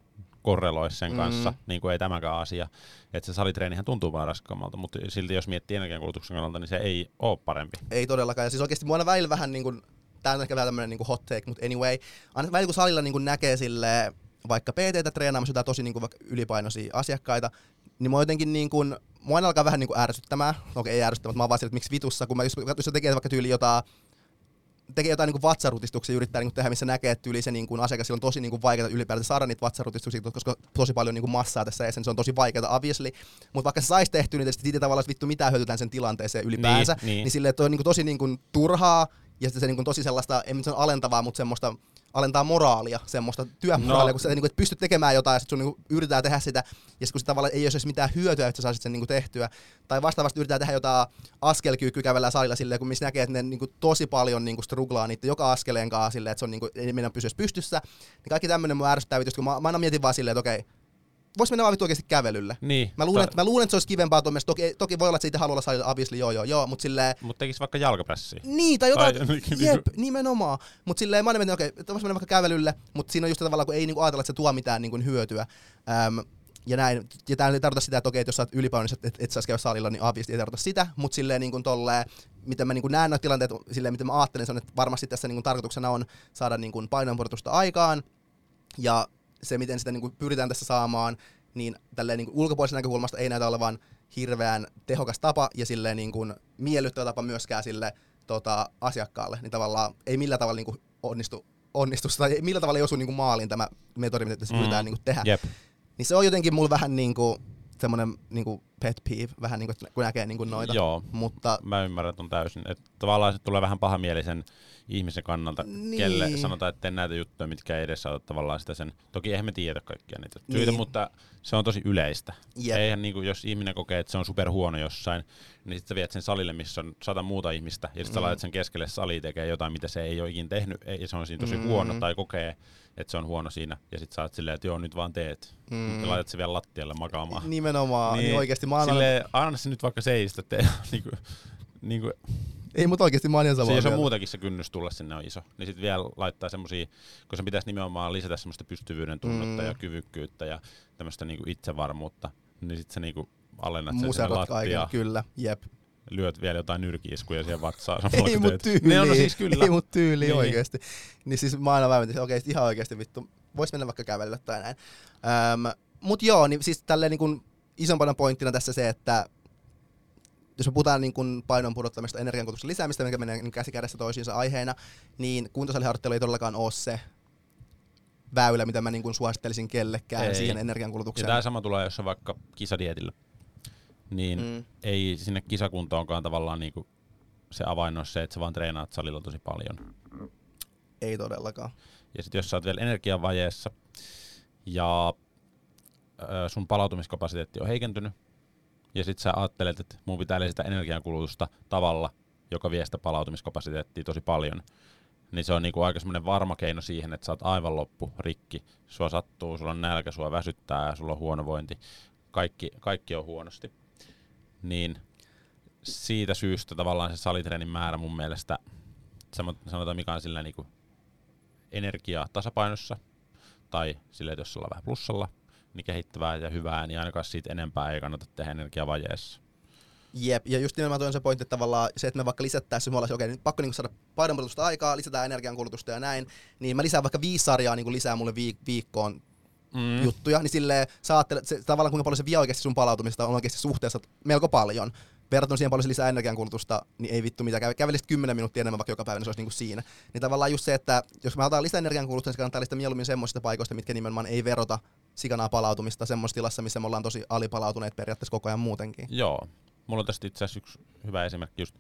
korreloi sen Mm. kanssa, niin kuin ei tämäkään asia, että se salitreenihän tuntuu vaan raskaammalta, mutta silti jos miettii energiankulutuksen kannalta, niin se ei ole parempi. Ei todellakaan. Ja siis oikeasti mua aina välillä vähän niin kuin, tää on ehkä vähän tämmönen niin hot take, mutta anyway, aina välillä kun salilla niin kuin näkee sille vaikka PT-tä treenaamassa jotain tosi niin kuin vaikka ylipainoisia asiakkaita, niin mua jotenkin niin kuin, mua aina alkaa vähän niin kuin ärsyttämään. Okei, ei ärsyttämään, mutta mä oon vaan sille, että miksi vitussa, kun mä, jos, jos tekee vaikka tyyli jotain tekee jotain niin vatsarutistuksia yrittää niin tehdä, missä näkee, että yli se niin kuin asiakas on tosi niin kuin vaikeaa ylipäätään saada niitä vatsarutistuksia, koska tosi paljon niin kuin massaa tässä ja se on tosi vaikeaa obviously. Mutta vaikka se saisi tehtyä, niin siitä tavallaan vittu mitään hyötytään sen tilanteeseen ylipäänsä. Niin, niin. niin silleen, että on niin kuin tosi niin kuin turhaa Ja sitten se niin kuin tosi sellaista, en nyt sano alentavaa, mutta semmoista alentaa moraalia, semmoista työmoraalia, no. kun sä niin kuin, et pysty tekemään jotain ja sit sun niin kuin, yritetään tehdä sitä, ja sit kun se tavallaan ei ole edes mitään hyötyä, että sä saisit sen niin kuin, tehtyä. Tai vastaavasti yritetään tehdä jotain askelkyykkyä kävellä salilla silleen, kun missä näkee, että ne niin kuin, tosi paljon niin kuin, struglaa niitä joka askeleen kanssa silleen, että se on niin kuin, ei mennä pysyä pystyssä. Niin kaikki tämmöinen mun ärsyttää, kun mä, mä aina mietin vaan silleen, että okei, voisi mennä vaan oikeasti kävelylle. Niin. Mä luulen, että, mä luulen, että se olisi kivempaa tuon toki, toki voi olla, että siitä haluaa olla obviously joo joo joo, mutta silleen... Mutta tekisi vaikka jalkaprässiä. Niin, tai jotain, tai, jep, nimenomaan. Mutta silleen mä mietin, okei, okay, voisi mennä vaikka kävelylle, mutta siinä on just tavallaan, kun ei niinku ajatella, että se tuo mitään niinku hyötyä. Öm, ja näin, ja tämä ei tarkoita sitä, että okei, että jos sä oot ylipainoinen, että et, et saisi käydä salilla, niin obviously ei tarkoita sitä, mutta silleen niin kuin tolleen, miten mä niin kuin näen noita tilanteet, silleen miten mä ajattelen, se on, että varmasti tässä niin kuin tarkoituksena on saada niin kuin painonpudotusta aikaan, ja se, miten sitä niin kuin pyritään tässä saamaan, niin tälleen niin kuin ulkopuolisen näkökulmasta ei näytä olevan hirveän tehokas tapa ja silleen niin kuin miellyttävä tapa myöskään sille tota, asiakkaalle, niin tavallaan ei millään tavalla niin kuin onnistu, onnistu tai millä tavalla ei osu niin kuin maaliin tämä metodi, mitä tässä mm. pyritään niin kuin tehdä. Jep. Niin se on jotenkin mulla vähän niin kuin semmoinen niin kuin pet peeve, vähän niin kuin, kun näkee niin kuin noita. Joo, mutta, mä ymmärrän ton täysin. Että tavallaan se tulee vähän pahamielisen ihmisen kannalta, niin. kelle sanotaan, että näitä juttuja, mitkä ei edes saa tavallaan sitä sen. Toki eihän me tiedä kaikkia niitä syitä, niin. mutta se on tosi yleistä. Yep. Eihän niin kuin, jos ihminen kokee, että se on super huono jossain, niin sitten sä viet sen salille, missä on sata muuta ihmistä, ja sitten mm. sä laitat sen keskelle sali tekee jotain, mitä se ei ole ikin tehnyt, ja se on siinä tosi mm. huono, tai kokee, että se on huono siinä, ja sitten sä oot silleen, että joo, nyt vaan teet. Mm. Ja laitat se vielä lattialle makaamaan. Nimenomaan, niin, niin oikeasti mä annan... Silleen, anna se nyt vaikka seistä, tee, niin kuin, niin kuin, ei, mutta oikeasti mä oon ihan samaa Siis on muutenkin se kynnys tulla sinne on iso. Niin sitten vielä laittaa semmosia, kun se pitäisi nimenomaan lisätä semmoista pystyvyyden tunnetta mm. ja kyvykkyyttä ja tämmöistä niinku itsevarmuutta, niin sitten se niinku alennat sen sinne lattia. kyllä, jep. Lyöt vielä jotain nyrkiiskuja siihen vatsaan. ei mut tyyli, ne on no siis kyllä. ei mut tyyli niin. oikeesti. Niin siis mä aina väitin, että okei, ihan oikeesti vittu, vois mennä vaikka kävellä tai näin. Öm, mut joo, niin siis tälleen niin kuin isompana pointtina tässä se, että jos me puhutaan niin kuin painon pudottamista, energiankulutuksen lisäämistä, mikä menee niin käsi kädessä toisiinsa aiheena, niin kuntosaliharjoittelu ei todellakaan ole se väylä, mitä mä niin kuin suosittelisin kellekään ei. siihen energiankulutukseen. Ja tämä sama tulee, jos on vaikka kisadietillä. Niin mm. ei sinne kisakuntoonkaan tavallaan niin kuin se avain on se, että sä vaan treenaat salilla tosi paljon. Ei todellakaan. Ja sitten jos sä oot vielä energiavajeessa ja sun palautumiskapasiteetti on heikentynyt, ja sitten sä ajattelet, että mun pitää lisätä energiankulutusta tavalla, joka vie sitä palautumiskapasiteettia tosi paljon, niin se on niinku aika semmoinen varma keino siihen, että sä oot aivan loppu, rikki, sua sattuu, sulla on nälkä, sua väsyttää sulla on huonovointi, kaikki, kaikki on huonosti. Niin siitä syystä tavallaan se salitreenin määrä mun mielestä, sanotaan mikä on sillä niinku energiaa tasapainossa, tai sille, että jos ollaan vähän plussalla, niin kehittävää ja hyvää, niin ainakaan siitä enempää ei kannata tehdä energiavajeessa. Jep, ja just nimenomaan on se pointti, että tavallaan se, että me vaikka lisättäisiin, me ollaan okei, okay, pakko niin saada painonpudotusta aikaa, lisätään energiankulutusta ja näin, niin mä lisään vaikka viisi sarjaa niin lisää mulle viik- viikkoon mm. juttuja, niin silleen sä ajattelet, se, tavallaan kuinka paljon se vie oikeasti sun palautumista on oikeasti suhteessa melko paljon. Verrattuna siihen paljon se lisää energiankulutusta, niin ei vittu mitä. Kävelisit 10 minuuttia enemmän vaikka joka päivä, niin se olisi niinku siinä. Niin tavallaan just se, että jos me halutaan lisää energiankulutusta, niin se kannattaa lisätä mieluummin semmoisista paikoista, mitkä nimenomaan ei verota sikanaa palautumista semmoisessa tilassa, missä me ollaan tosi alipalautuneet periaatteessa koko ajan muutenkin. Joo. Mulla on tästä itse asiassa yksi hyvä esimerkki just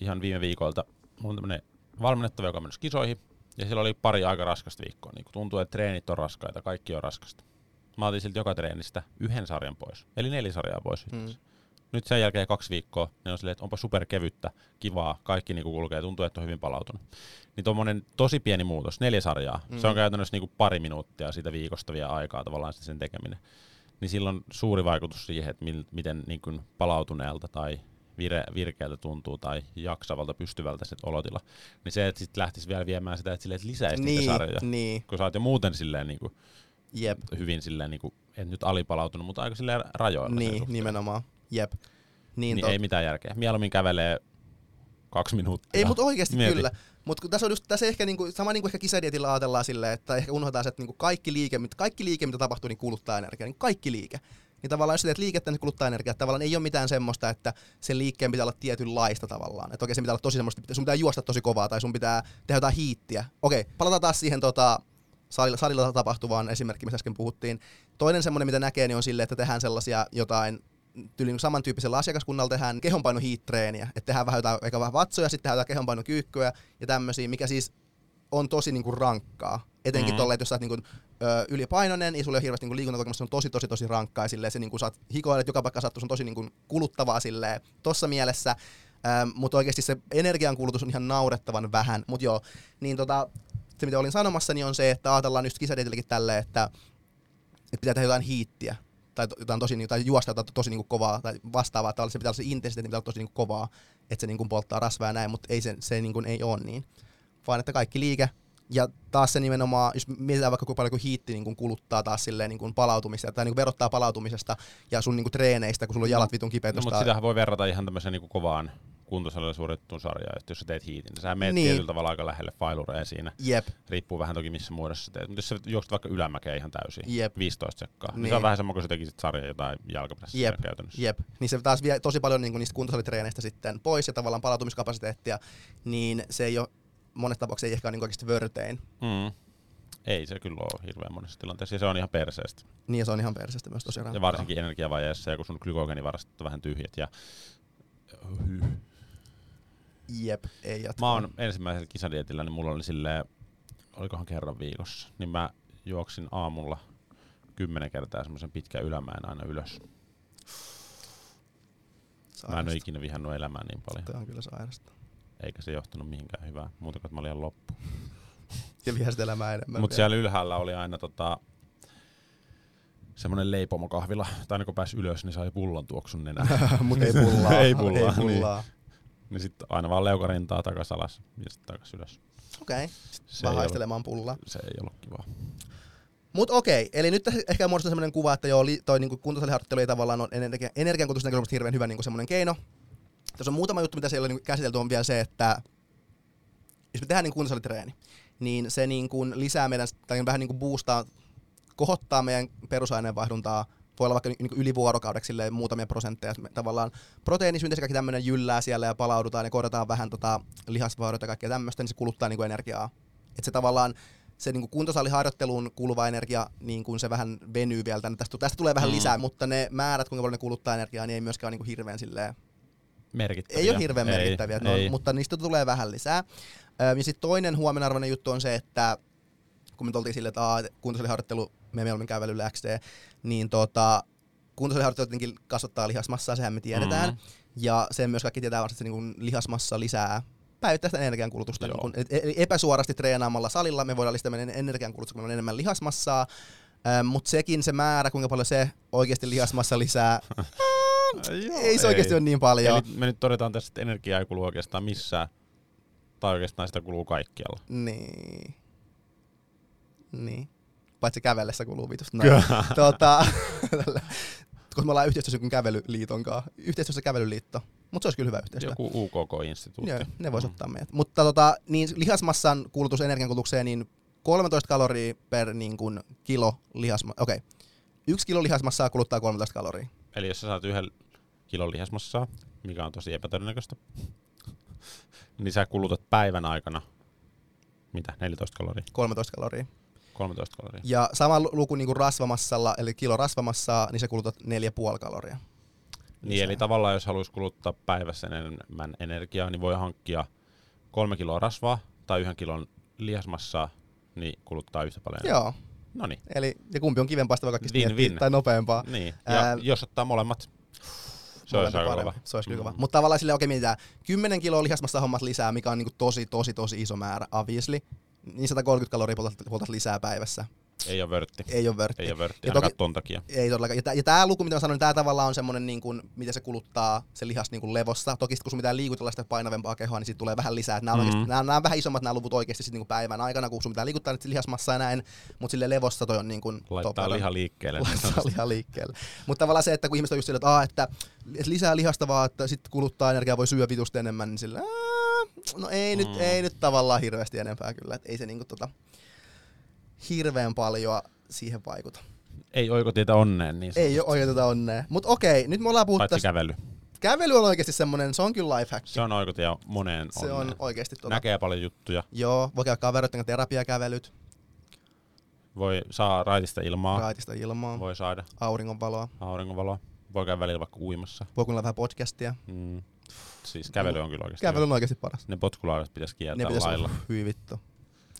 ihan viime viikolta. Mulla on tämmönen valmennettava, joka on mennyt kisoihin, ja siellä oli pari aika raskasta viikkoa. Niin tuntuu, että treenit on raskaita, kaikki on raskasta. Mä otin silti joka treenistä yhden sarjan pois, eli neljä sarjaa pois. Hmm. Nyt sen jälkeen kaksi viikkoa, ne on silleen, että onpa superkevyttä, kivaa, kaikki niinku kulkee, tuntuu, että on hyvin palautunut. Niin tuommoinen tosi pieni muutos, neljä sarjaa, mm. se on käytännössä niinku pari minuuttia siitä viikosta vielä aikaa tavallaan sen tekeminen. Niin silloin suuri vaikutus siihen, että mil, miten niinku palautuneelta tai vire, virkeältä tuntuu tai jaksavalta, pystyvältä se olotila. Niin se, että sitten lähtisi vielä viemään sitä, että, silleen, että lisäisi niin, niitä sarjoja. Niin. Kun sä oot jo muuten silleen niinku, Jep. hyvin silleen, niinku, et nyt alipalautunut, mutta aika silleen rajoilla. Niin, nimenomaan. Jep. Niin, niin ei mitään järkeä. Mieluummin kävelee kaksi minuuttia. Ei, mutta oikeasti Mieti. kyllä. Mutta tässä on just, tässä ehkä niinku, sama niin kuin ehkä kisadietillä ajatellaan silleen, että ehkä unohdetaan se, että niinku kaikki, liike, kaikki liike, mitä tapahtuu, niin kuluttaa energiaa. Niin kaikki liike. Niin tavallaan jos teet liikettä, niin kuluttaa energiaa. Tavallaan ei ole mitään semmoista, että sen liikkeen pitää olla tietynlaista tavallaan. Että okei, se pitää olla tosi semmoista, sun pitää juosta tosi kovaa tai sun pitää tehdä jotain hiittiä. Okei, palataan taas siihen tota, salilla, salilla tapahtuvaan esimerkki, missä äsken puhuttiin. Toinen semmoinen, mitä näkee, niin on silleen, että tehdään sellaisia jotain tyyli niin samantyyppisellä asiakaskunnalla tehdään kehonpaino treeniä että tehdään vähän jotain, eikä vähän vatsoja, sitten tehdään jotain kehonpainokyykkyä ja tämmöisiä, mikä siis on tosi niinku rankkaa. Etenkin Mhm. mm. tolleen, että jos sä oot niinku, ö, ylipainoinen ja sulla ei ole hirveästi niinku liikuntakokemusta, se on tosi tosi tosi rankkaa. Silleen, se niinku, saat hikoilet joka paikka sattuu, se on tosi niinku, kuluttavaa silleen, tossa mielessä. Ähm, mutta oikeasti se energiankulutus on ihan naurettavan vähän. Mutta joo, niin tota, se mitä olin sanomassa, niin on se, että ajatellaan just kisadietilläkin tälleen, että, että pitää tehdä jotain hiittiä tai jotain tosi, tai juosta jotain tosi niinku kovaa tai vastaavaa, että se pitää olla se intensiteetti pitää olla tosi niinku kovaa, että se niinku polttaa rasvaa ja näin, mutta ei se, se niinku ei ole niin. Vaan että kaikki liike ja taas se nimenomaan, jos mietitään vaikka kuinka paljon kun hiitti niin kun kuluttaa taas silleen niin kun palautumista, tai niin kun verottaa palautumisesta ja sun niin kun treeneistä, kun sulla on jalat vitun kipeät No, mutta sitähän voi verrata ihan tämmöiseen niinku kovaan kuntosalilla suoritettuun sarjaan, että jos sä teet hiitin, niin sä menet Niin. tietyllä tavalla aika lähelle failureja siinä. Jep, Riippuu vähän toki missä muodossa sä teet. Mutta jos sä juokset vaikka ylämäkeä ihan täysin, Jep. 15 sekkaa, niin. Niin. se on vähän sama kuin sä tekisit sarjan jotain jalkaperässä Jep. käytännössä. Jep, niin se taas vie tosi paljon niin niistä kuntosalitreeneistä sitten pois ja tavallaan palautumiskapasiteettia, niin se ei ole monessa tapauksessa ei ehkä ole niin oikeasti vörtein. Mm. Ei se kyllä ole hirveän monessa tilanteessa, ja se on ihan perseestä. Niin ja se on ihan perseestä myös tosi rankkaa. Ja varsinkin energiavajeessa, ja kun sun glykogenivarastot on vähän tyhjät. Ja... Jep, ei jatka. Mä oon ensimmäisellä kisadietillä, niin mulla oli silleen, olikohan kerran viikossa, niin mä juoksin aamulla kymmenen kertaa semmoisen pitkän ylämäen aina ylös. Mä en Sairasta. ole ikinä vihannut elämään niin paljon. Toi on kyllä sairasta. Eikä se johtanut mihinkään hyvää, muuta kuin että mä olin loppu. Ja vihasit elämää enemmän. Mutta siellä ylhäällä oli aina tota, semmoinen leipomokahvila, tai aina kun pääsi ylös, niin sai pullon tuoksun nenään. Mut ei pullaa. Ei pullaa, Ei pullaa. niin sitten aina vaan leukarintaa takas alas ja sitten takas ylös. Okei, okay. ei, vaan haistelemaan pullaa. se ei ollut kivaa. Mut okei, eli nyt tässä ehkä muodostuu sellainen kuva, että joo, toi niinku kuntosaliharjoittelu ei tavallaan ole energia, energiankulutuksen näkökulmasta hirveän hyvä niinku semmoinen keino. Tässä on muutama juttu, mitä siellä on niinku käsitelty, on vielä se, että jos me tehdään niin kuntosalitreeni, niin se niinku lisää meidän, tai vähän niinku boostaa, kohottaa meidän perusaineenvaihduntaa, voi olla vaikka niinku yli vuorokaudeksi silleen muutamia prosentteja. että Tavallaan proteiinisynteesi kaikki tämmöinen jyllää siellä ja palaudutaan ja korjataan vähän tota lihasvaurioita ja kaikkea tämmöistä, niin se kuluttaa niinku energiaa. Et se tavallaan se niin kuntosaliharjoitteluun kuuluva energia, niin kuin se vähän venyy vielä tänne. Tästä, tästä tulee vähän Mm. lisää, mutta ne määrät, kuinka paljon ne kuluttaa energiaa, niin ei myöskään ole niin hirveän silleen, Merkittäviä. ei ole hirveän Ei, merkittäviä, no, ei. mutta niistä tulee vähän lisää. Ja sitten toinen huomenarvoinen juttu on se, että kun me oltiin silleen, että kuntosaliharjoittelu, me mieluummin kävelyllä XD, niin tota, kuntosaliharjoittelu tietenkin kasvattaa lihasmassaa, sehän me tiedetään. Mhm. Ja sen myös kaikki tietää varmasti, että se niin lihasmassa lisää päivittäistä energiankulutusta. Joo. Niin kun, eli epäsuorasti treenaamalla salilla me voidaan lisätä meidän energiankulutusta, kun meillä on enemmän lihasmassaa. Mutta sekin se määrä, kuinka paljon se oikeasti lihasmassa lisää, Joo, ei se oikeasti ole niin paljon. Eli me nyt todetaan tässä, että energiaa ei kulu oikeastaan missään. Tai oikeastaan sitä kuluu kaikkialla. Niin. Niin. Paitsi kävellessä kuluu vitusti. No, tota, tällä- koska me ollaan yhteistyössä jonkun kävelyliiton kanssa. Yhteistyössä kävelyliitto. Mutta se olisi kyllä hyvä yhteistyö. Joku UKK-instituutti. Joo, ne vois Mm. ottaa meidät. Mutta tota, niin lihasmassan kulutus energiankulutukseen, niin 13 kaloria per niin kuin, kilo lihasmassaa. Okei. Okay. Yksi kilo lihasmassaa kuluttaa 13 kaloria. Eli jos sä saat yhden kilon lihasmassaa, mikä on tosi epätodennäköistä, niin sä kulutat päivän aikana, mitä, 14 kaloria, 13 kaloria. 13 kaloria. Ja sama lu- luku niin kuin rasvamassalla, eli kilo rasvamassaa, niin sä kulutat 4,5 kaloria. Niin, lisää. eli tavallaan jos haluaisi kuluttaa päivässä enemmän energiaa, niin voi hankkia kolme kiloa rasvaa tai yhden kilon lihasmassaa, niin kuluttaa yhtä paljon. Joo. No niin. Eli ja kumpi on kivempaa, vaikka Win, miettii, win. tai nopeampaa. Niin. Ja Ää, jos ottaa molemmat, se olisi aika kova. Se olisi Mm. kova. Mutta tavallaan silleen, okei, mietitään, 10 kiloa lihasmassa hommat lisää, mikä on niinku tosi, tosi, tosi iso määrä, obviously. Niin 130 kaloria poltat, lisää päivässä. Ei ole vörtti. Ei ole vörtti. Ei ole vörtti, Ja toki- ton takia. Ei todellakaan. Ja, tää, ja tämä luku, mitä mä sanoin, tämä tavallaan on semmoinen, niin kuin, miten se kuluttaa se lihas niin kuin levossa. Toki sit, kun sun pitää liikutella sitä painavempaa kehoa, niin siitä tulee vähän lisää. Nämä on, Mhm. mm-hmm. nämä, nämä on vähän isommat nämä luvut oikeasti sit, niin kuin päivän aikana, kun sun pitää liikuttaa niitä lihasmassaa ja näin. Mutta sille levossa toi on niin kuin Laittaa liha liikkeelle. niin laittaa liha liikkeelle. Mutta tavallaan se, että kun ihmiset on just sillä, että, että, että lisää lihasta vaan, että sitten kuluttaa energiaa, voi syödä vitusti enemmän, niin sillä, "Aa, no ei, nyt, Mm. ei nyt tavallaan hirveästi enempää kyllä. Että ei se niinku tota, hirveän paljon siihen vaikuta. Ei oikotietä onneen, niin Ei ole oikeutettu onnea. Mutta okei, nyt me ollaan puhuttu Paitsi tästä. kävely. Kävely on oikeasti semmonen, se on kyllä lifehack. Se on oikotie moneen Se onneen. on oikeasti tota. Näkee paljon juttuja. Joo, voi käydä kavereiden terapiakävelyt, Voi saa raitista ilmaa. raitista ilmaa, Voi saada auringonvaloa. auringonvaloa. Voi käydä välillä vaikka uimassa. Voi kuunnella vähän podcastia. Mm. Siis kävely on kyllä oikeasti. Kävely on oikeasti paras. Ne potkulaudat pitäisi Ne kieltää pitäisi lailla. hyi vittu.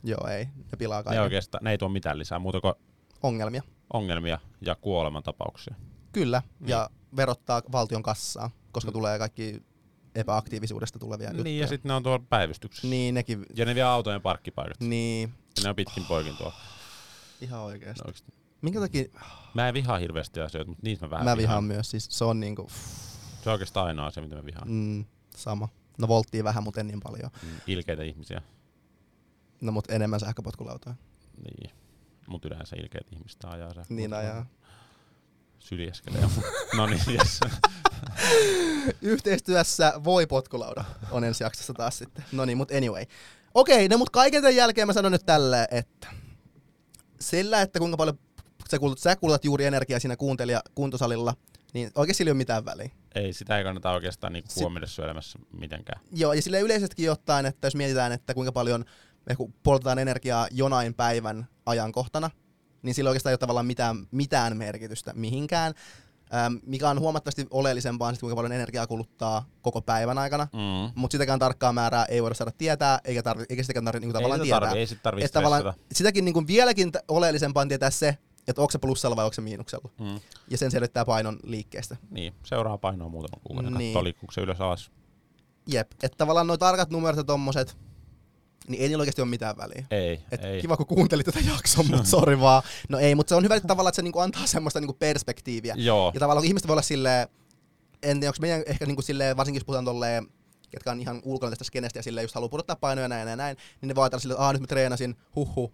Joo, ei. Ne pilaa Ne kaiken. oikeastaan, ne ei tuo mitään lisää, muuta kuin Ongelmia. ongelmia ja kuolemantapauksia. Kyllä. Niin. Ja verottaa valtion kassaa, koska Mm. tulee kaikki epäaktiivisuudesta tulevia juttuja. Niin, ja sitten ne on tuolla päivystyksessä. Niin, nekin. Ja ne vie autojen parkkipaikat. Niin, Ja ne on pitkin poikin tuolla. ihan oikeesti. Ne oikeesti. Minkä takia Mä en vihaa hirveästi asioita, mutta niitä mä vähän mä vihaan myös, siis se on niinku, Se on oikeastaan ainoa asia, mitä mä vihaan. mm, sama. No volttii vähän, mutta en niin paljon. Mm. Ilkeitä ihmisiä. No mut enemmän sähköpotkulautoja. Niin. Mut yleensä ilkeitä ihmistä ajaa se. Niin ajaa. Syljeskelee. no niin, yes. Yhteistyössä voi potkulauda on ensi jaksossa taas sitten. No niin, mut anyway. Okei, no mut kaiken tämän jälkeen mä sanon nyt tälleen, että sillä, että kuinka paljon sä kulutat, sä kulutat juuri energiaa siinä kuuntelija kuntosalilla, niin oikeasti sillä ei ole mitään väliä. Ei, sitä ei kannata oikeastaan niinku huomioida sun elämässä mitenkään. Joo, ja sille yleisestikin ottaen, että jos mietitään, että kuinka paljon me poltetaan energiaa jonain päivän ajankohtana, niin sillä oikeastaan ei ole tavallaan mitään, mitään merkitystä mihinkään. Ähm, mikä on huomattavasti oleellisempaa, sit, kuinka paljon energiaa kuluttaa koko päivän aikana. Mm. Mutta sitäkään tarkkaa määrää ei voida saada tietää, eikä, tarvi, eikä sitäkään tarvitse niinku tavallaan ei, tietää. sitä tarvi, ei sit tarvitse että tavallaan sitäkin niinku vieläkin t- oleellisempaa on tietää se, että onko se plussalla vai onko se miinuksella. Mm. Ja sen selvittää painon liikkeestä. Niin, seuraa painoa muutaman kuukauden. Niin. Katsoo, liikkuuko se ylös alas. Jep, että tavallaan nuo tarkat numerot ja tommoset, niin ei niillä oikeasti ole mitään väliä. Ei, Et ei. kiva, kun kuuntelit tätä jaksoa, mutta sori vaan. No ei, mutta se on hyvä että tavallaan, että se niinku antaa semmoista niinku perspektiiviä. Joo, Ja tavallaan kun ihmiset voi olla silleen, en tiedä, onko meidän ehkä niinku silleen, varsinkin jos puhutaan tolleen, ketkä on ihan ulkona tästä skenestä ja silleen just haluaa pudottaa painoja näin ja näin, niin ne voi ajatella silleen, että nyt mä treenasin, huhhuh,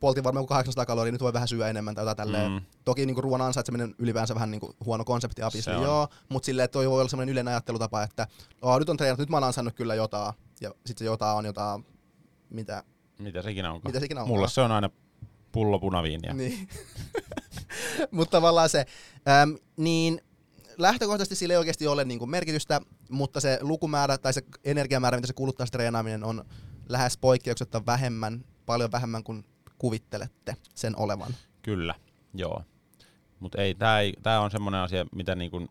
poltin varmaan joku 800 kaloria, nyt voi vähän syödä enemmän tai jotain tälleen. Mm. Toki niinku ruoan ansaitseminen ylipäänsä vähän niinku huono konsepti on. joo, mutta silleen, toi voi olla semmoinen yleinen ajattelutapa, että Aa, nyt on treenannut, nyt mä oon ansainnut kyllä jotain, ja sitten se jotain on jotain, mitä, mitä se ikinä onkaan. mitä se ikinä onkaan. Mulle se on aina pullo punaviiniä. Niin. mutta tavallaan se, äm, niin lähtökohtaisesti sillä ei oikeasti ole niinku merkitystä, mutta se lukumäärä tai se energiamäärä, mitä se kuluttaa se treenaaminen, on lähes poikkeuksetta vähemmän, paljon vähemmän kuin kuvittelette sen olevan. Kyllä, joo. Mutta ei, tää, ei, tää on semmoinen asia, mitä niinku,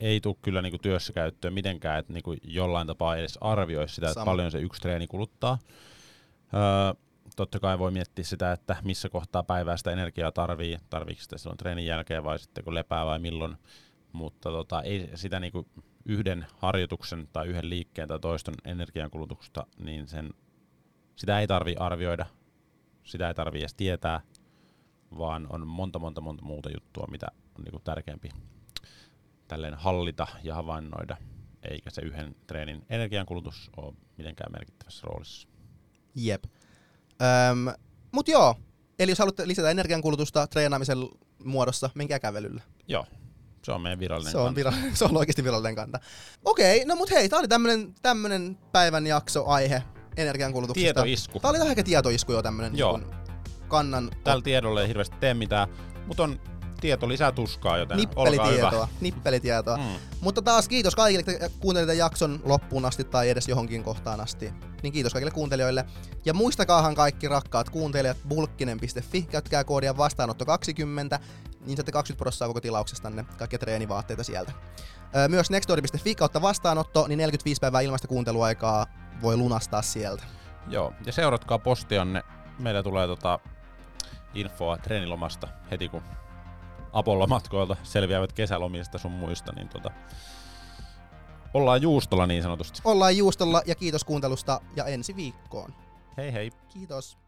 ei tule kyllä niinku työssä käyttöön mitenkään, että niinku jollain tapaa edes arvioisi sitä, että paljon se yksi treeni kuluttaa. Öö, totta kai voi miettiä sitä, että missä kohtaa päivää sitä energiaa tarvii, tarviiko sitä silloin treenin jälkeen vai sitten kun lepää vai milloin. Mutta tota, ei sitä niinku yhden harjoituksen tai yhden liikkeen tai toiston energiankulutusta, niin sen, sitä ei tarvi arvioida, sitä ei tarvi edes tietää, vaan on monta, monta, monta muuta juttua, mitä on niinku tärkeämpi tälleen hallita ja havainnoida, eikä se yhden treenin energiankulutus ole mitenkään merkittävässä roolissa. Jep. Öm, mut joo, eli jos haluatte lisätä energiankulutusta treenaamisen muodossa, menkää kävelyllä. Joo, se on meidän virallinen Se on, kanta. vira- se on oikeasti virallinen kanta. Okei, no mut hei, tää oli tämmönen, tämmönen päivän jakso aihe energiankulutuksesta. Tietoisku. Tää oli vähän ehkä tietoisku jo tämmönen Joo. niin kannan Tällä tiedolla ei hirveästi tee mitään, mutta on tieto lisää tuskaa, joten olkaa hyvä. nippelitietoa. nippelitietoa. Mm. Mutta taas kiitos kaikille, että kuuntelitte jakson loppuun asti tai edes johonkin kohtaan asti. Niin kiitos kaikille kuuntelijoille. Ja muistakaahan kaikki rakkaat kuuntelijat bulkkinen.fi, käyttäkää koodia vastaanotto 20, niin saatte 20 prosenttia koko tilauksestanne, kaikkia treenivaatteita sieltä. Myös nextdoor.fi kautta vastaanotto, niin 45 päivää ilmaista kuunteluaikaa voi lunastaa sieltä. Joo, ja seuratkaa postianne. Meillä tulee tota infoa treenilomasta heti kun Apollo-matkoilta selviävät kesälomista sun muista, niin tota, ollaan juustolla niin sanotusti. Ollaan juustolla ja kiitos kuuntelusta ja ensi viikkoon. Hei hei! Kiitos.